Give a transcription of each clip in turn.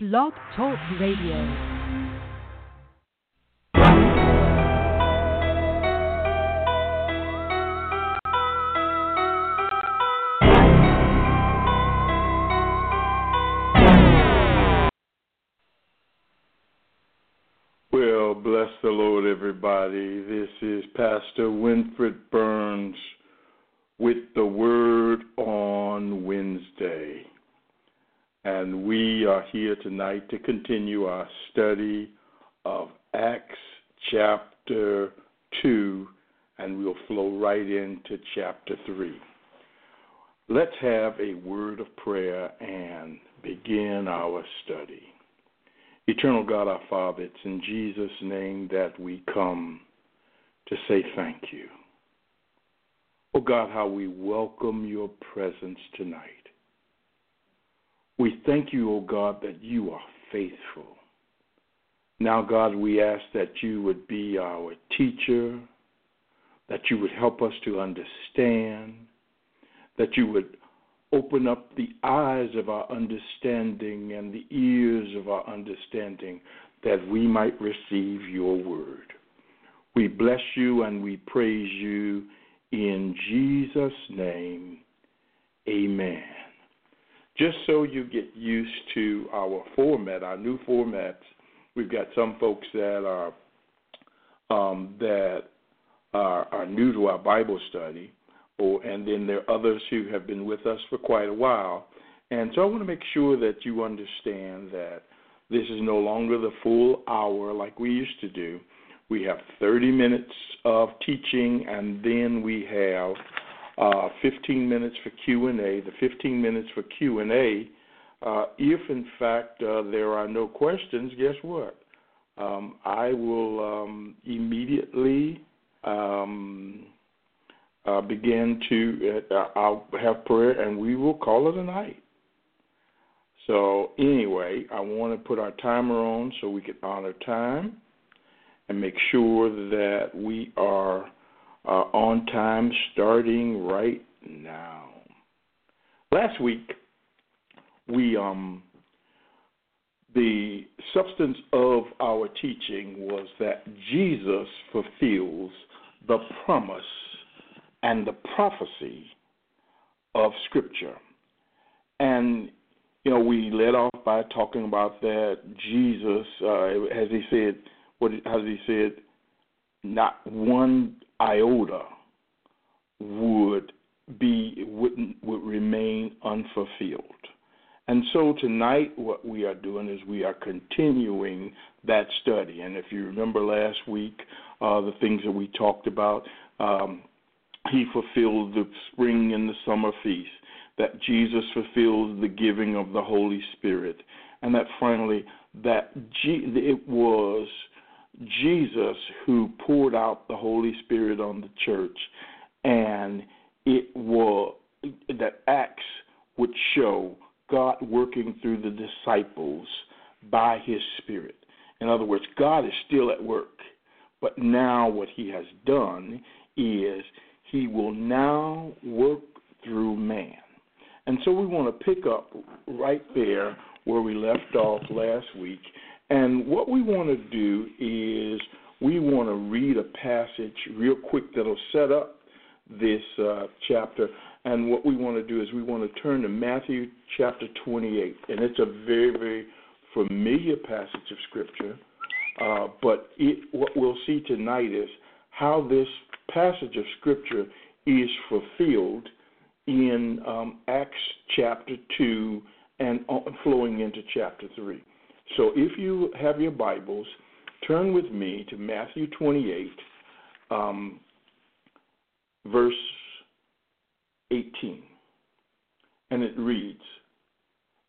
Blog Talk Radio. Well, bless the Lord, everybody. This is Pastor Winfred Burns with the Word on Wednesday. And we are here tonight to continue our study of Acts chapter 2, and we'll flow right into chapter 3. Let's have a word of prayer and begin our study. Eternal God, our Father, it's in Jesus' name that we come to say thank you. Oh God, how we welcome your presence tonight. We thank you, O God, that you are faithful. Now, God, we ask that you would be our teacher, that you would help us to understand, that you would open up the eyes of our understanding and the ears of our understanding that we might receive your word. We bless you and we praise you in Jesus' name. Amen. Just so you get used to our format, our new formats, we've got some folks that are um, that are, are new to our Bible study or, and then there are others who have been with us for quite a while. And so I want to make sure that you understand that this is no longer the full hour like we used to do. We have 30 minutes of teaching, and then we have uh, 15 minutes for Q&A. The 15 minutes for Q&A, uh, if in fact uh, there are no questions, guess what? Um, I will um, immediately um, uh, begin to, uh, I'll have prayer and we will call it a night. So, anyway, I want to put our timer on so we can honor time and make sure that we are uh, on time starting right now. Last week, we um, the substance of our teaching was that Jesus fulfills the promise and the prophecy of Scripture. And, you know, we led off by talking about that Jesus, uh, as he said, what as he said, not one iota would be would would remain unfulfilled. And so tonight, what we are doing is we are continuing that study. And if you remember last week, uh, the things that we talked about, um, he fulfilled the spring and the summer feast, that Jesus fulfilled the giving of the Holy Spirit, and that finally, that G- it was Jesus who poured out the Holy Spirit on the church, and it was that Acts would show God working through the disciples by His Spirit. In other words, God is still at work, but now what He has done is He will now work through man. And so we want to pick up right there where we left off last week. And what we want to do is we want to read a passage real quick that'll set up this uh, chapter. And what we want to do is we want to turn to Matthew chapter 28. And it's a very, very familiar passage of Scripture. Uh, but it, what we'll see tonight is how this passage of Scripture is fulfilled in um, Acts chapter 2 and flowing into chapter 3. So if you have your Bibles, turn with me to Matthew 28, um, verse 18. And it reads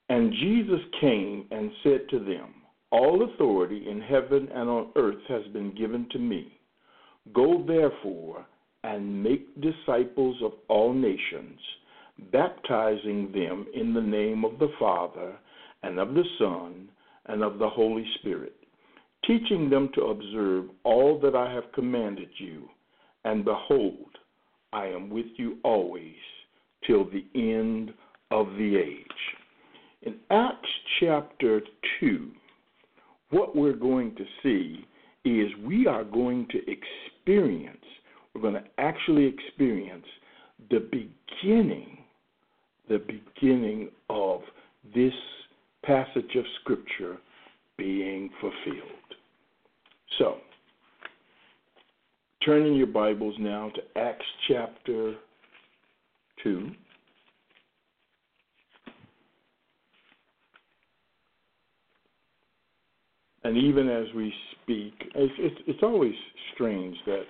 And Jesus came and said to them, All authority in heaven and on earth has been given to me. Go therefore and make disciples of all nations, baptizing them in the name of the Father and of the Son and of the Holy Spirit, teaching them to observe all that I have commanded you. And behold, I am with you always till the end of the age. In Acts chapter 2, what we're going to see is we are going to experience, we're going to actually experience the beginning, the beginning of this passage of Scripture being fulfilled. So, turning your Bibles now to Acts chapter 2. And even as we speak, it's, it's, it's always strange that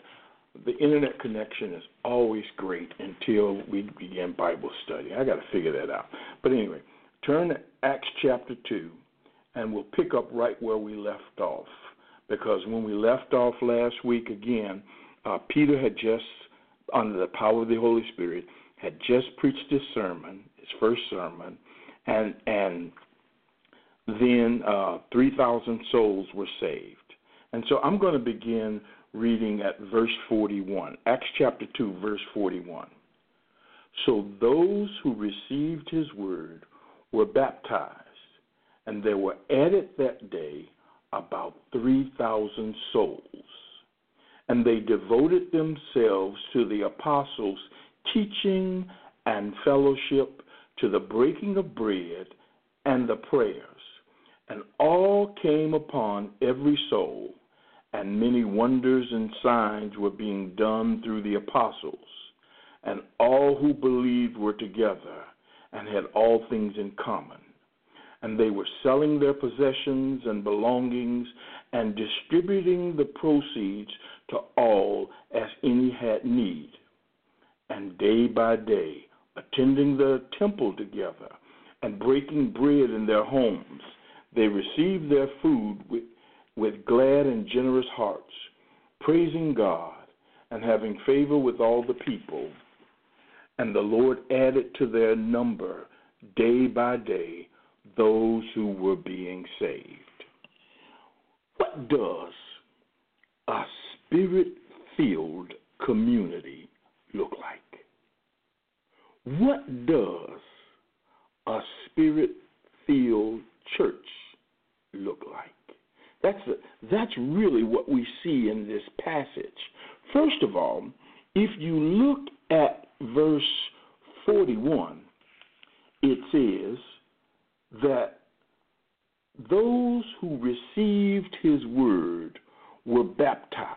the internet connection is always great until we begin Bible study. I got to figure that out. But anyway, turn to Acts chapter 2, and we'll pick up right where we left off. Because when we left off last week, again, uh, Peter had just, under the power of the Holy Spirit, had just preached his sermon, his first sermon, and and then uh, 3,000 souls were saved. And so I'm going to begin reading at verse 41, Acts chapter 2, verse 41. So those who received his word were baptized, and there were added that day about 3,000 souls. And they devoted themselves to the apostles' teaching and fellowship, to the breaking of bread and the prayers. And all came upon every soul, and many wonders and signs were being done through the apostles. And all who believed were together and had all things in common. And they were selling their possessions and belongings and distributing the proceeds to all as any had need. And day by day, attending the temple together and breaking bread in their homes they received their food with, with glad and generous hearts, praising God and having favor with all the people. And the Lord added to their number day by day those who were being saved. What does a spirit filled community look like? What does a spirit filled church look like? That's, a, that's really what we see in this passage. First of all, if you look at verse 41, it says that those who received his word were baptized.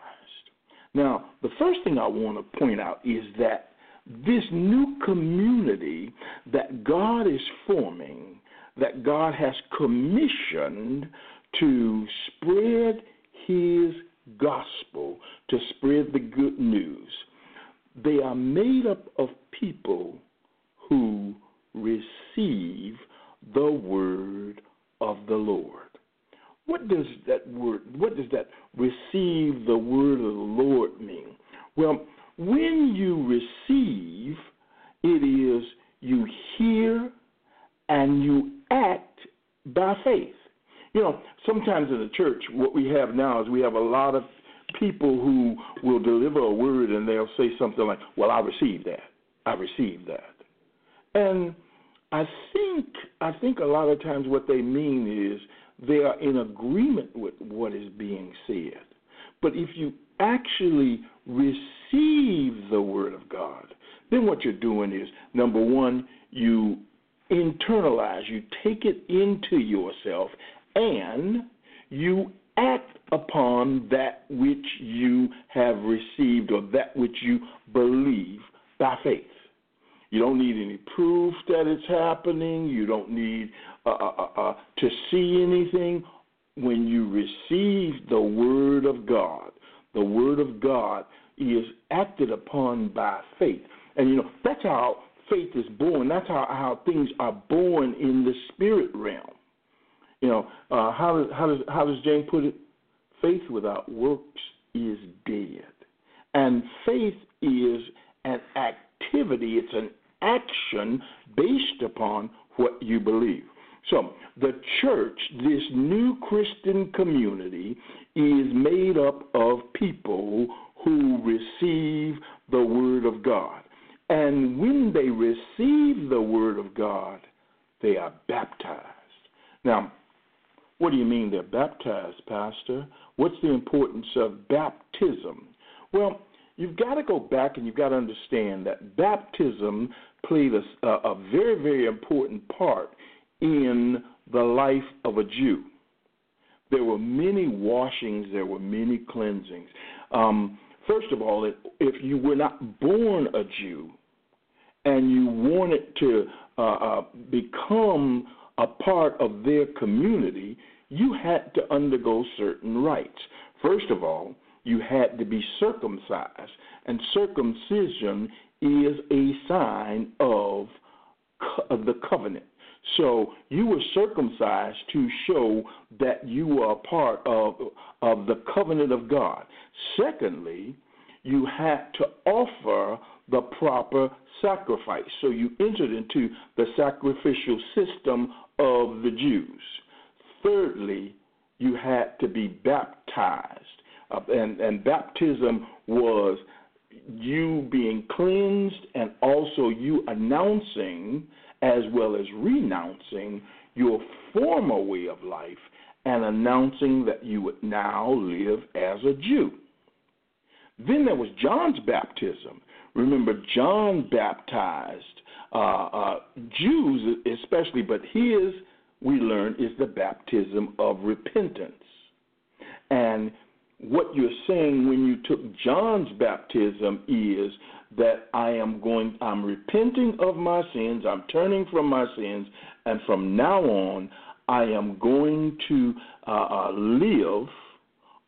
Now, the first thing I want to point out is that this new community that God is forming that God has commissioned to spread his gospel, to spread the good news. They are made up of people who receive the word of the Lord. What does that word, what does that receive the word of the Lord mean? Well, when you receive, it is you hear and you act by faith. You know, sometimes in the church, what we have now is we have a lot of people who will deliver a word and they'll say something like, Well, I received that. I received that. And I think I think a lot of times what they mean is they are in agreement with what is being said. But if you actually receive the word of God, then what you're doing is number one, you internalize, you take it into yourself, and you act upon that which you have received or that which you believe by faith. You don't need any proof that it's happening. You don't need uh, uh, uh, uh to see anything. When you receive the Word of God, the Word of God is acted upon by faith. And you know, that's how faith is born. That's how, how things are born in the spirit realm. You know, uh, how, does, how, does, how does James put it? Faith without works is dead. And faith is an activity, it's an action based upon what you believe. So, the church, this new Christian community, is made up of people who receive the Word of God. And when they receive the Word of God, they are baptized. Now, what do you mean they're baptized, Pastor? What's the importance of baptism? Well, you've got to go back and you've got to understand that baptism played a, a very, very important part in the life of a Jew. There were many washings, there were many cleansings. Um, first of all, if you were not born a Jew and you wanted to uh, uh, become a part of their community, you had to undergo certain rites. First of all, you had to be circumcised, and circumcision is a sign of, of the covenant. So you were circumcised to show that you were a part of, of the covenant of God. Secondly, you had to offer the proper sacrifice. So you entered into the sacrificial system of the Jews. Thirdly, you had to be baptized. Uh, and, and baptism was you being cleansed and also you announcing as well as renouncing your former way of life and announcing that you would now live as a Jew. Then there was John's baptism. Remember, John baptized uh, uh, Jews, especially, but his, we learn, is the baptism of repentance. And what you're saying when you took John's baptism is that I am going, I'm repenting of my sins, I'm turning from my sins, and from now on, I am going to uh, uh, live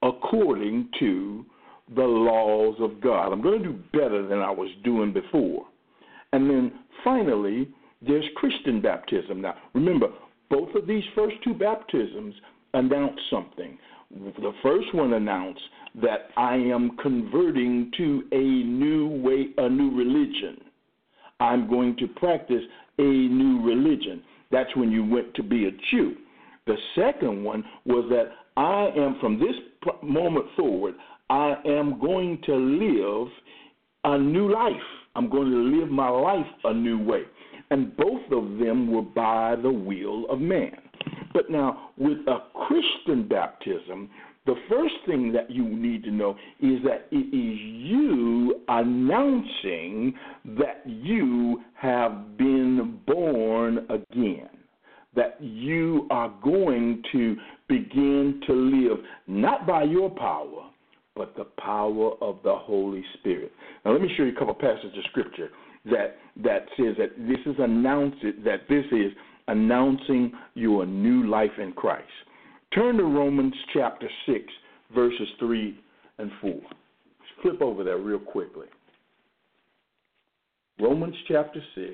according to the laws of God. I'm going to do better than I was doing before. And then finally, there's Christian baptism. Now, remember, both of these first two baptisms announce something. The first one announced that I am converting to a new way, a new religion. I'm going to practice a new religion. That's when you went to be a Jew. The second one was that I am, from this moment forward, I am going to live a new life. I'm going to live my life a new way. And both of them were by the will of man. But now, with a Christian baptism, the first thing that you need to know is that it is you announcing that you have been born again. That you are going to begin to live not by your power, but the power of the Holy Spirit. Now, let me show you a couple passages of scripture that that says that this is announcing that this is announcing your new life in Christ. Turn to Romans chapter 6, verses 3 and 4. Let's flip over there real quickly. Romans chapter 6.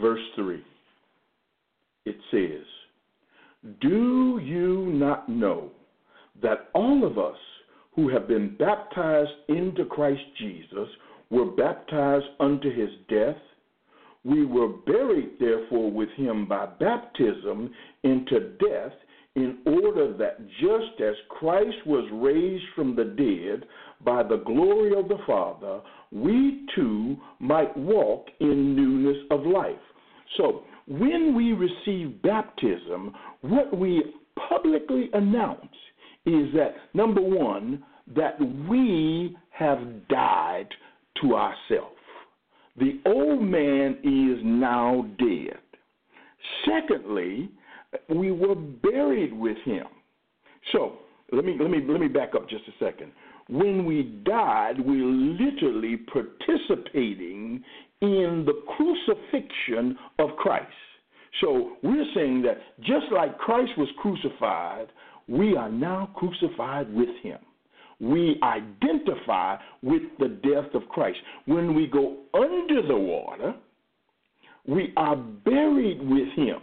Verse 3. It says, Do you not know that all of us who have been baptized into Christ Jesus were baptized unto his death. We were buried, therefore, with him by baptism into death, in order that just as Christ was raised from the dead by the glory of the Father, we too might walk in newness of life. So, when we receive baptism, what we publicly announce is that number one, that we have died to ourselves. The old man is now dead. Secondly, we were buried with him. So let me let me let me back up just a second. When we died, we're literally participating in the crucifixion of Christ. So we're saying that just like Christ was crucified, we are now crucified with him we identify with the death of Christ. When we go under the water, we are buried with him.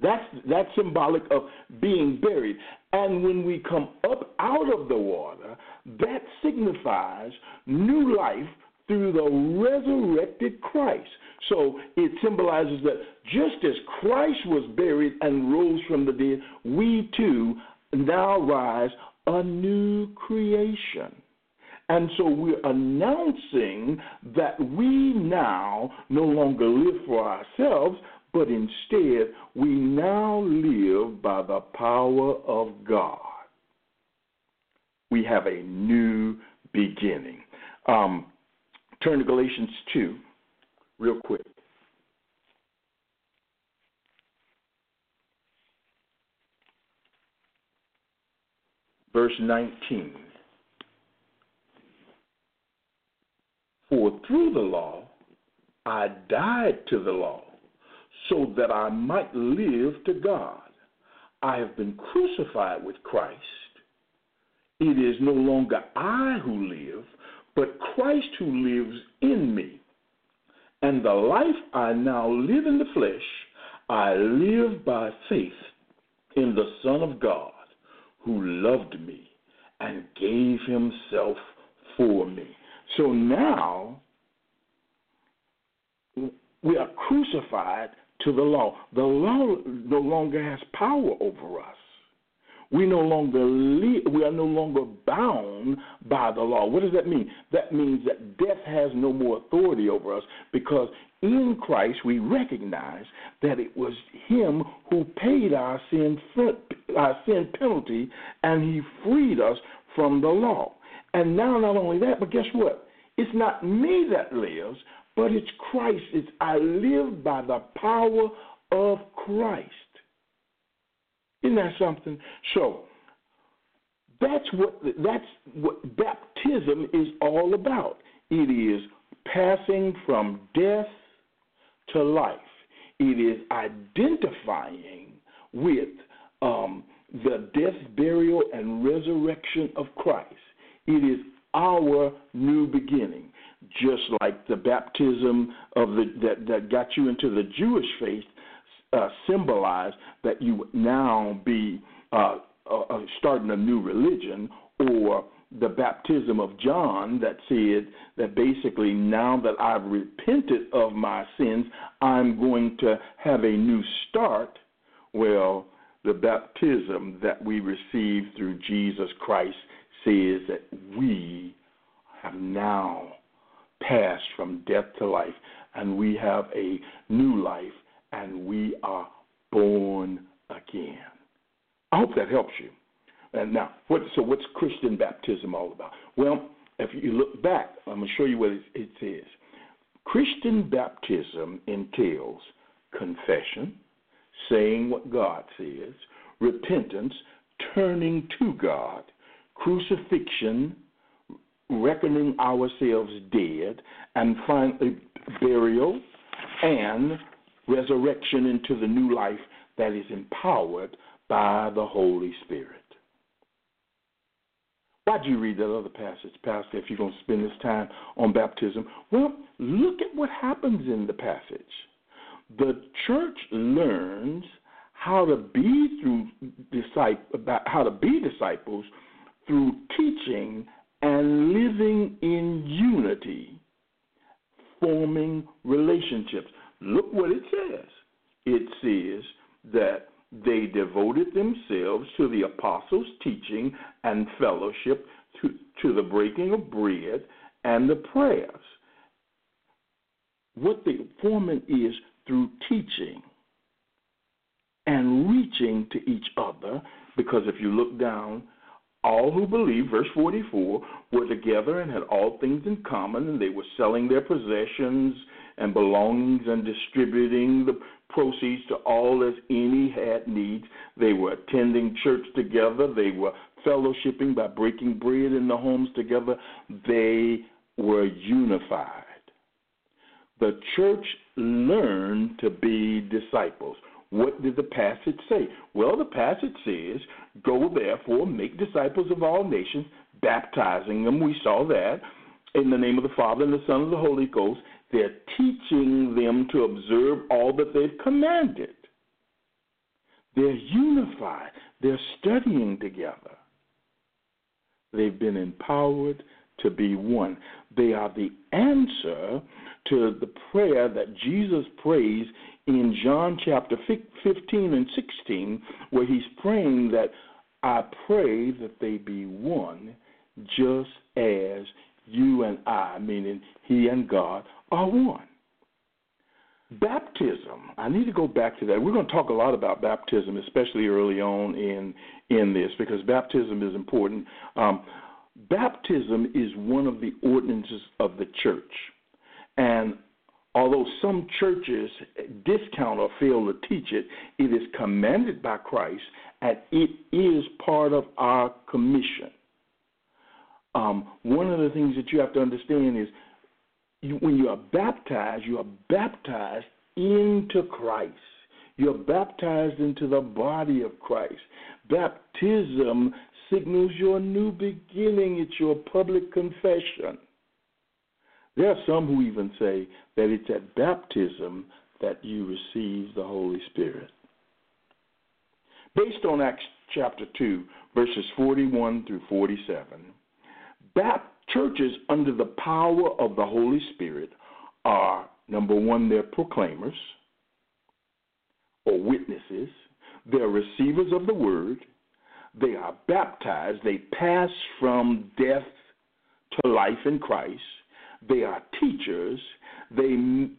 That's that's symbolic of being buried. And when we come up out of the water, that signifies new life through the resurrected Christ. So it symbolizes that just as Christ was buried and rose from the dead, we too now rise a new creation. And so we're announcing that we now no longer live for ourselves, but instead we now live by the power of God. We have a new beginning. Um, turn to Galatians 2 real quick. Verse 19. For through the law I died to the law, so that I might live to God. I have been crucified with Christ. It is no longer I who live, but Christ who lives in me. And the life I now live in the flesh, I live by faith in the Son of God, who loved me and gave himself for me. So now we are crucified to the law. The law no longer has power over us. We no longer le- we are no longer bound by the law. What does that mean? That means that death has no more authority over us because in Christ we recognize that it was Him who paid our sin our sin penalty, and He freed us from the law. And now, not only that, but guess what? It's not me that lives, but it's Christ. It's I live by the power of Christ. Isn't that something? So that's what that's what baptism is all about. It is passing from death to life. It is identifying with um, the death, burial, and resurrection of Christ. It is our new beginning, just like the baptism of the that, that got you into the Jewish faith uh, symbolize that you now be uh, uh, uh, starting a new religion, or the baptism of John that said that basically now that I've repented of my sins, I'm going to have a new start. Well, the baptism that we receive through Jesus Christ says that we have now passed from death to life and we have a new life and we are born again. I hope that helps you. And now, what, so what's Christian baptism all about? Well, if you look back, I'm going to show you what it, it says. Christian baptism entails confession, saying what God says, repentance, turning to God, crucifixion, reckoning ourselves dead, and finally burial and resurrection into the new life that is empowered by the Holy Spirit. Why do you read that other passage, Pastor, if you're going to spend this time on baptism? Well, look at what happens in the passage. The church learns how to be through disciple, how to be disciples through teaching and living in unity, forming relationships. Look what it says. It says that they devoted themselves to the apostles' teaching and fellowship, to, to the breaking of bread and the prayers. What the forming is through teaching and reaching to each other, because if you look down, all who believed, verse 44, were together and had all things in common, and they were selling their possessions and belongings and distributing the proceeds to all as any had needs. They were attending church together. They were fellowshipping by breaking bread in the homes together. They were unified. The church learned to be disciples. What did the passage say? Well, the passage says, Go therefore, make disciples of all nations, baptizing them. We saw that in the name of the Father and the Son and the Holy Ghost, they're teaching them to observe all that they've commanded. They're unified. They're studying together. They've been empowered to be one. They are the answer to the prayer that Jesus prays in John chapter 15 and 16, where he's praying that I pray that they be one, just as you and I, meaning He and God, are one. Baptism. I need to go back to that. We're going to talk a lot about baptism, especially early on in in this, because baptism is important. Um, baptism is one of the ordinances of the church, and although some churches discount or fail to teach it, it is commanded by Christ, and it is part of our commission. Um, one of the things that you have to understand is you, when you are baptized, you are baptized into Christ. You're baptized into the body of Christ. Baptism signals your new beginning, it's your public confession. There are some who even say that it's at baptism that you receive the Holy Spirit. Based on Acts chapter 2, verses 41 through 47, Baptism churches under the power of the Holy Spirit are number one, they're proclaimers or witnesses, they're receivers of the word, they are baptized, they pass from death to life in Christ, they are teachers, they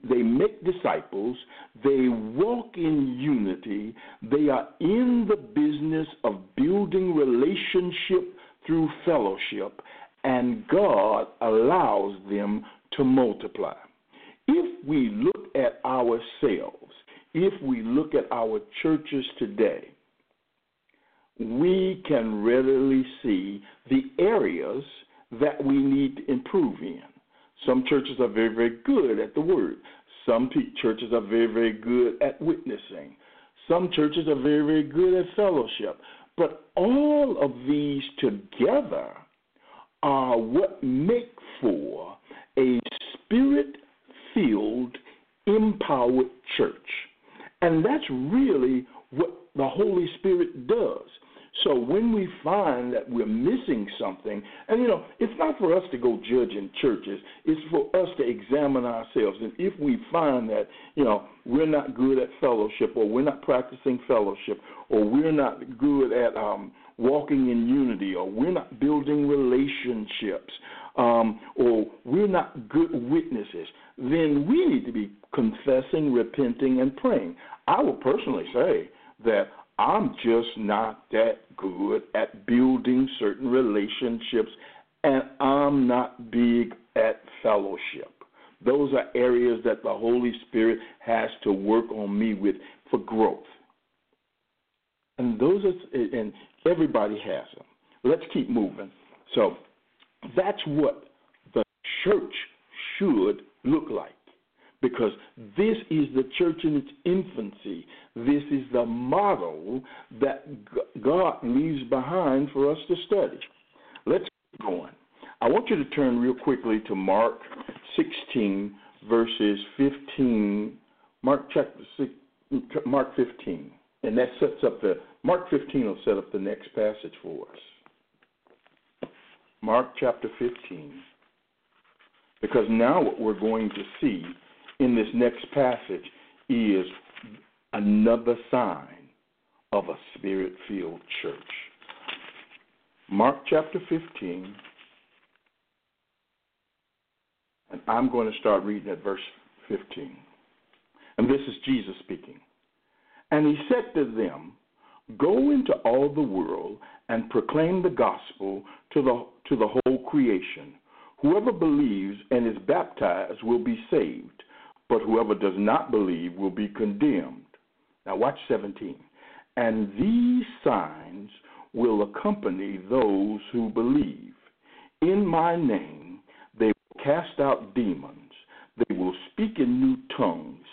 they make disciples, they walk in unity, they are in the business of building relationship through fellowship, and God allows them to multiply. If we look at ourselves, if we look at our churches today, we can readily see the areas that we need to improve in. Some churches are very, very good at the word. Some churches are very, very good at witnessing. Some churches are very, very good at fellowship. But all of these together are what make for a spirit filled, empowered church. And that's really what the Holy Spirit does. So when we find that we're missing something, and you know, it's not for us to go judging churches, it's for us to examine ourselves. And if we find that, you know, we're not good at fellowship, or we're not practicing fellowship, or we're not good at um, walking in unity, or we're not building relationships, um, or we're not good witnesses, then we need to be confessing, repenting, and praying. I will personally say that I'm just not that good at building certain relationships, and I'm not big at fellowship. Those are areas that the Holy Spirit has to work on me with for growth. And those are, and everybody has them. Let's keep moving. So that's what the church should look like because this is the church in its infancy. This is the model that God leaves behind for us to study. Let's keep going. I want you to turn real quickly to Mark 16, verses 15. Mark chapter six, Mark 15, and that sets up the Mark 15 will set up the next passage for us. Mark chapter 15. Because now what we're going to see in this next passage is another sign of a spirit filled church. Mark chapter 15, and I'm going to start reading at verse 15. And this is Jesus speaking. And he said to them, Go into all the world and proclaim the gospel to the, to the whole creation. Whoever believes and is baptized will be saved but whoever does not believe will be condemned. Now, watch 17. And these signs will accompany those who believe. In my name, they will cast out demons, they will speak in new tongues,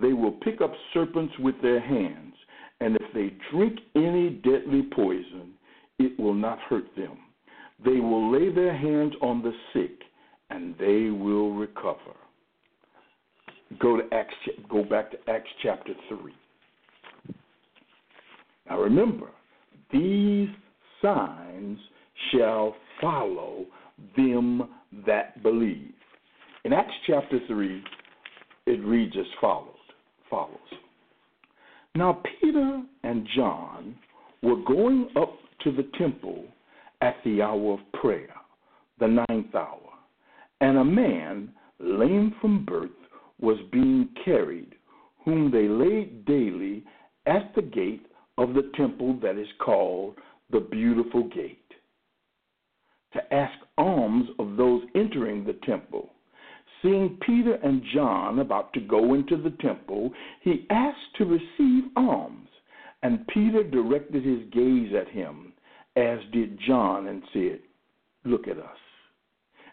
they will pick up serpents with their hands, and if they drink any deadly poison, it will not hurt them. They will lay their hands on the sick, and they will recover. Go to Acts. Go back to Acts chapter three. Now remember, these signs shall follow them that believe. In Acts chapter three, it reads as follows. Follows. Now Peter and John were going up to the temple at the hour of prayer, the ninth hour, and a man, lame from birth, was being carried, whom they laid daily at the gate of the temple that is called the Beautiful Gate, to ask alms of those entering the temple. Seeing Peter and John about to go into the temple, he asked to receive alms. And Peter directed his gaze at him, as did John, and said, Look at us.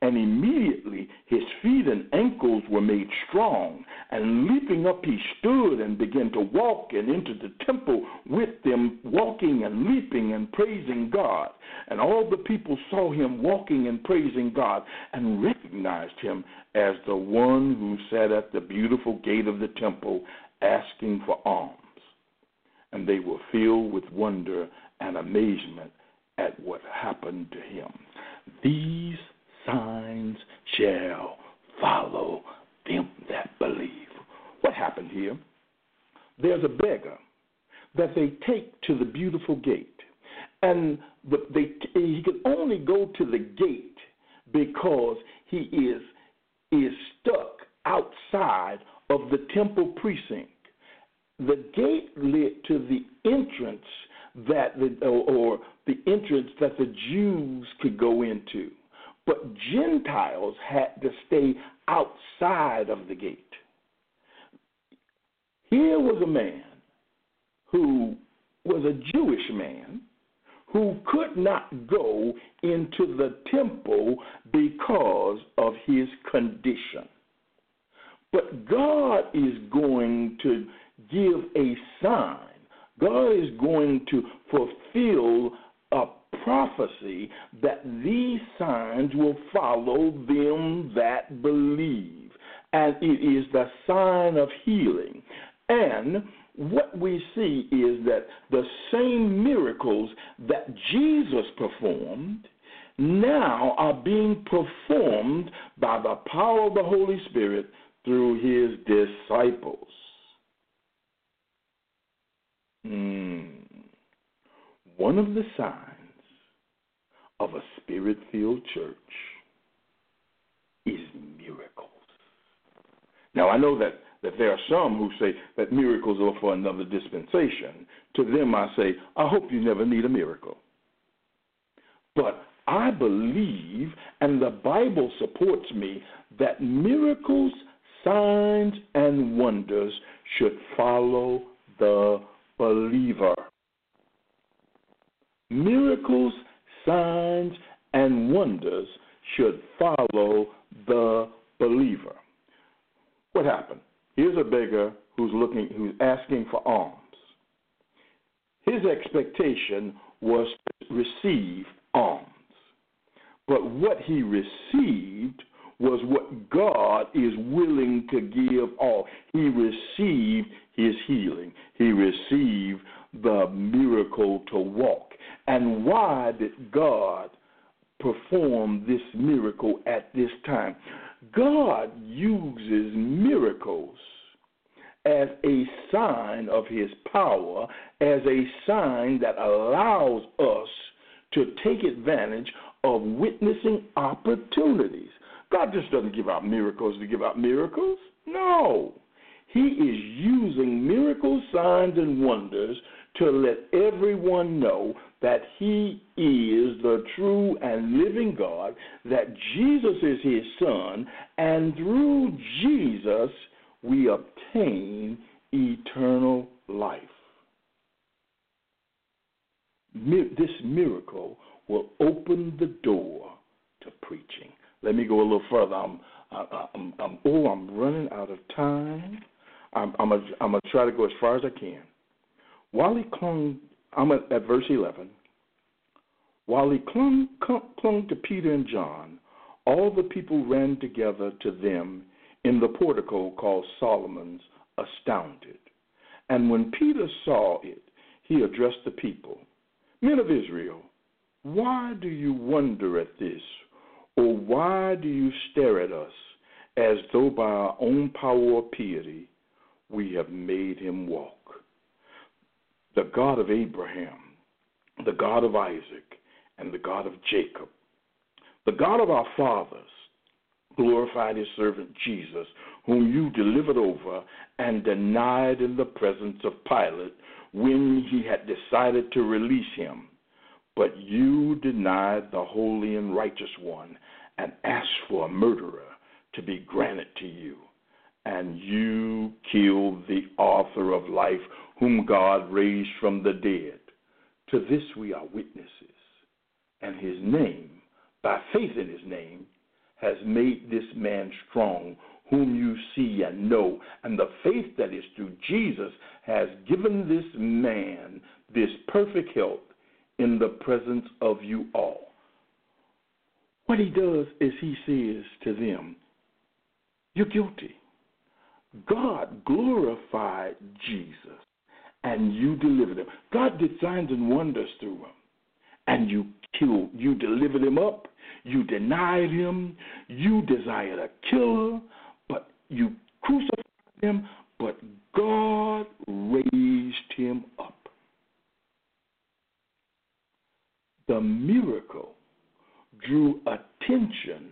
and immediately his feet and ankles were made strong, and leaping up he stood and began to walk and into the temple with them, walking and leaping and praising God. And all the people saw him walking and praising God and recognized him as the one who sat at the beautiful gate of the temple asking for alms. And they were filled with wonder and amazement at what happened to him. These signs shall follow them that believe. What happened here? There's a beggar that they take to the beautiful gate. And they, he can only go to the gate because he is, is stuck outside of the temple precinct. The gate led to the entrance that the, or, or the entrance that the Jews could go into. But Gentiles had to stay outside of the gate. Here was a man who was a Jewish man who could not go into the temple because of his condition. But God is going to give a sign. God is going to fulfill a prophecy that these signs will follow them that believe. And it is the sign of healing. And what we see is that the same miracles that Jesus performed now are being performed by the power of the Holy Spirit through his disciples. Mm. One of the signs of a spirit filled church is miracles. Now, I know that, that there are some who say that miracles are for another dispensation. To them, I say, I hope you never need a miracle. But I believe, and the Bible supports me, that miracles, signs, and wonders should follow the believer. Miracles, signs and wonders should follow the believer. What happened? Here's a beggar who's looking who's asking for alms. His expectation was to receive alms. But what he received was what God is willing to give all. He received his healing. He received the miracle to walk. And why did God perform this miracle at this time? God uses miracles as a sign of his power, as a sign that allows us to take advantage of witnessing opportunities. God just doesn't give out miracles to give out miracles. No. He is using miracles, signs, and wonders to let everyone know that He is the true and living God, that Jesus is His Son, and through Jesus we obtain eternal life. This miracle will open the door to preaching. Let me go a little further. I'm, I'm, I'm oh, I'm running out of time. I'm, I'm going to try to go as far as I can. While he clung, I'm at, at verse 11. While he clung, clung to Peter and John, all the people ran together to them in the portico called Solomon's, astounded. And when Peter saw it, he addressed the people Men of Israel, why do you wonder at this? Or why do you stare at us as though by our own power or piety we have made him walk? The God of Abraham, the God of Isaac, and the God of Jacob, the God of our fathers, glorified his servant Jesus, whom you delivered over and denied in the presence of Pilate when he had decided to release him. But you denied the holy and righteous one and asked for a murderer to be granted to you. And you killed the author of life, whom God raised from the dead. To this we are witnesses. And his name, by faith in his name, has made this man strong, whom you see and know. And the faith that is through Jesus has given this man this perfect health in the presence of you all. What he does is he says to them, You're guilty. God glorified Jesus and you delivered him. God did signs and wonders through him. And you killed, you delivered him up, you denied him, you desired a killer, but you crucified him, but God raised him up. The miracle drew attention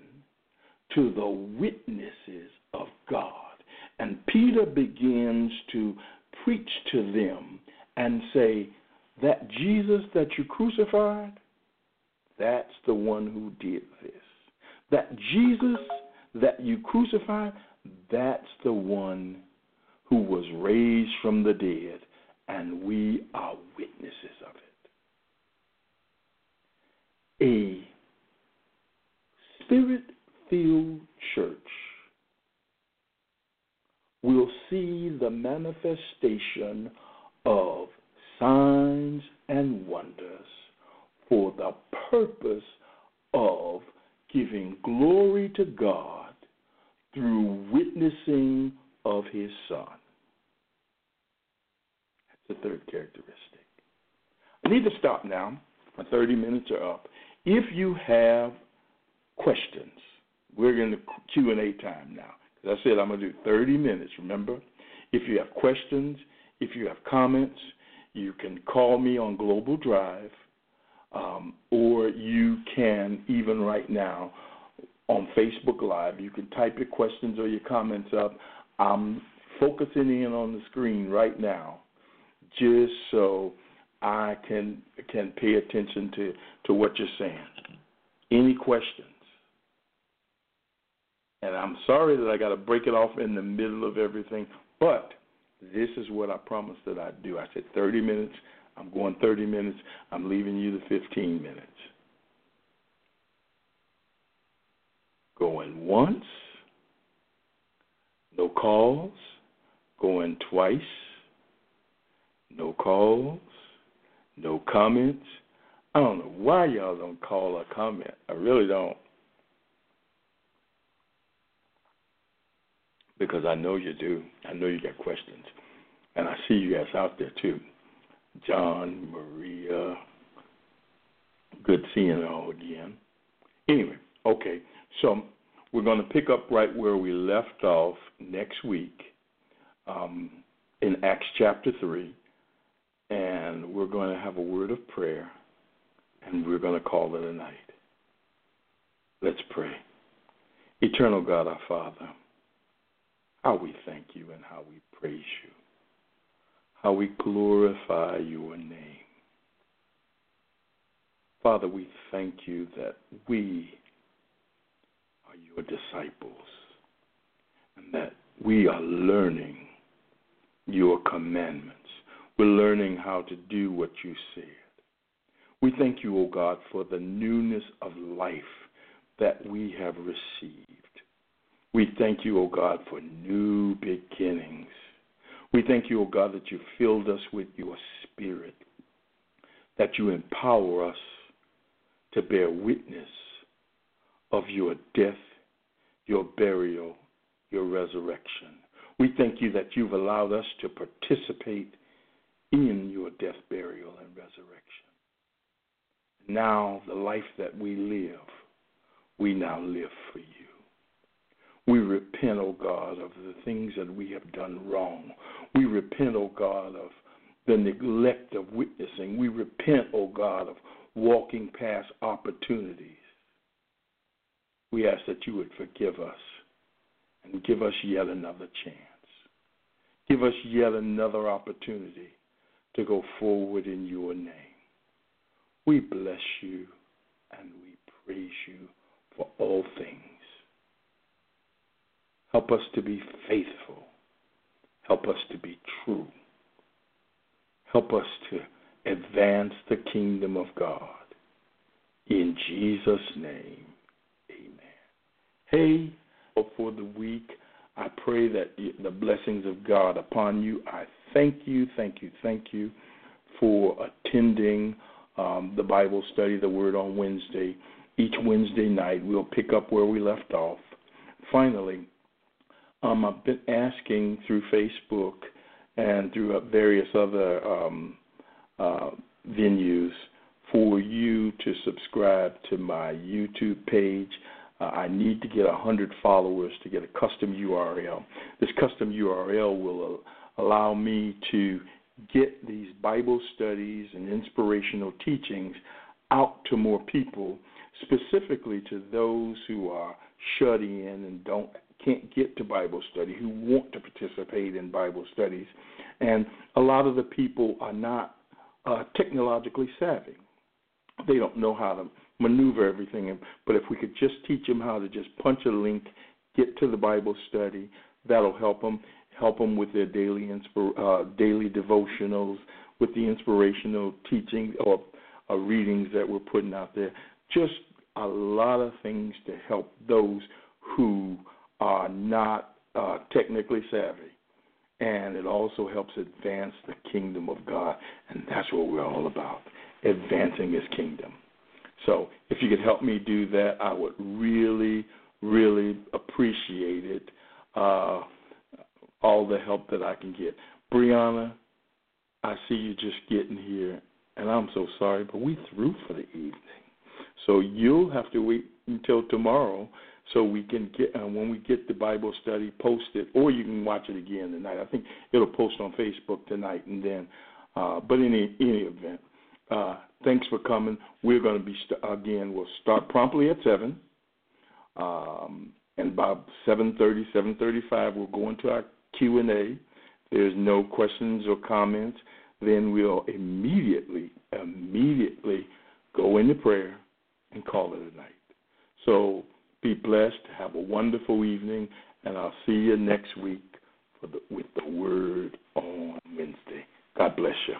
to the witnesses of God. And Peter begins to preach to them and say, That Jesus that you crucified, that's the one who did this. That Jesus that you crucified, that's the one who was raised from the dead, and we are witnesses of it. A spirit filled church will see the manifestation of signs and wonders for the purpose of giving glory to God through witnessing of his son. That's the third characteristic. I need to stop now. My 30 minutes are up. If you have questions, we're in the Q&A time now. As I said, I'm going to do 30 minutes, remember? If you have questions, if you have comments, you can call me on Global Drive, um, or you can, even right now, on Facebook Live, you can type your questions or your comments up. I'm focusing in on the screen right now just so I can can pay attention to, to what you're saying. Any questions? And I'm sorry that I got to break it off in the middle of everything, but this is what I promised that I'd do. I said 30 minutes. I'm going 30 minutes. I'm leaving you the 15 minutes. Going once, no calls. Going twice, no calls, no comments. I don't know why y'all don't call or comment. I really don't. because I know you do. I know you got questions. And I see you guys out there too. John, Maria. Good seeing all again. Anyway, okay. So we're going to pick up right where we left off next week um, in Acts chapter 3. And we're going to have a word of prayer. And we're going to call it a night. Let's pray. Eternal God, our Father how we thank you and how we praise you, how we glorify your name. Father, we thank you that we are your disciples and that we are learning your commandments. We're learning how to do what you said. We thank you, O oh God, for the newness of life that we have received. We thank you, O oh God, for new beginnings. We thank you, O oh God, that you filled us with your spirit, that you empower us to bear witness of your death, your burial, your resurrection. We thank you that you've allowed us to participate in your death, burial, and resurrection. Now, the life that we live, we now live for you. We repent, O oh God, of the things that we have done wrong. We repent, O oh God, of the neglect of witnessing. We repent, O oh God, of walking past opportunities. We ask that you would forgive us and give us yet another chance. Give us yet another opportunity to go forward in your name. We bless you and we praise you for all things. Help us to be faithful. Help us to be true. Help us to advance the kingdom of God. In Jesus' name, amen. Hey, for the week, I pray that the blessings of God upon you. I thank you, thank you, thank you for attending um, the Bible study, the Word on Wednesday. Each Wednesday night, we'll pick up where we left off. Finally, um, I've been asking through Facebook and through various other um, uh, venues for you to subscribe to my YouTube page. Uh, I need to get 100 followers to get a custom URL. This custom URL will uh, allow me to get these Bible studies and inspirational teachings out to more people, specifically to those who are shut in and don't can't get to Bible study, who want to participate in Bible studies. And a lot of the people are not uh, technologically savvy. They don't know how to maneuver everything. But if we could just teach them how to just punch a link, get to the Bible study, that'll help them. Help them with their daily inspir- uh, daily devotionals, with the inspirational teaching or uh, readings that we're putting out there. Just a lot of things to help those who are not uh, technically savvy. And it also helps advance the kingdom of God. And that's what we're all about advancing his kingdom. So if you could help me do that, I would really, really appreciate it. Uh, all the help that I can get. Brianna, I see you just getting here, and I'm so sorry, but we through for the evening. So you'll have to wait until tomorrow so we can get uh, when we get the Bible study posted, or you can watch it again tonight. I think it'll post on Facebook tonight, and then. Uh, but in any, any event, uh, thanks for coming. We're going to be st- again. We'll start promptly at seven, um, and about seven thirty, seven thirty-five, we'll go into our Q and A. There's no questions or comments. Then we'll immediately, immediately go into prayer and call it a night. So be blessed. Have a wonderful evening, and I'll see you next week for the, with the Word on Wednesday. God bless you.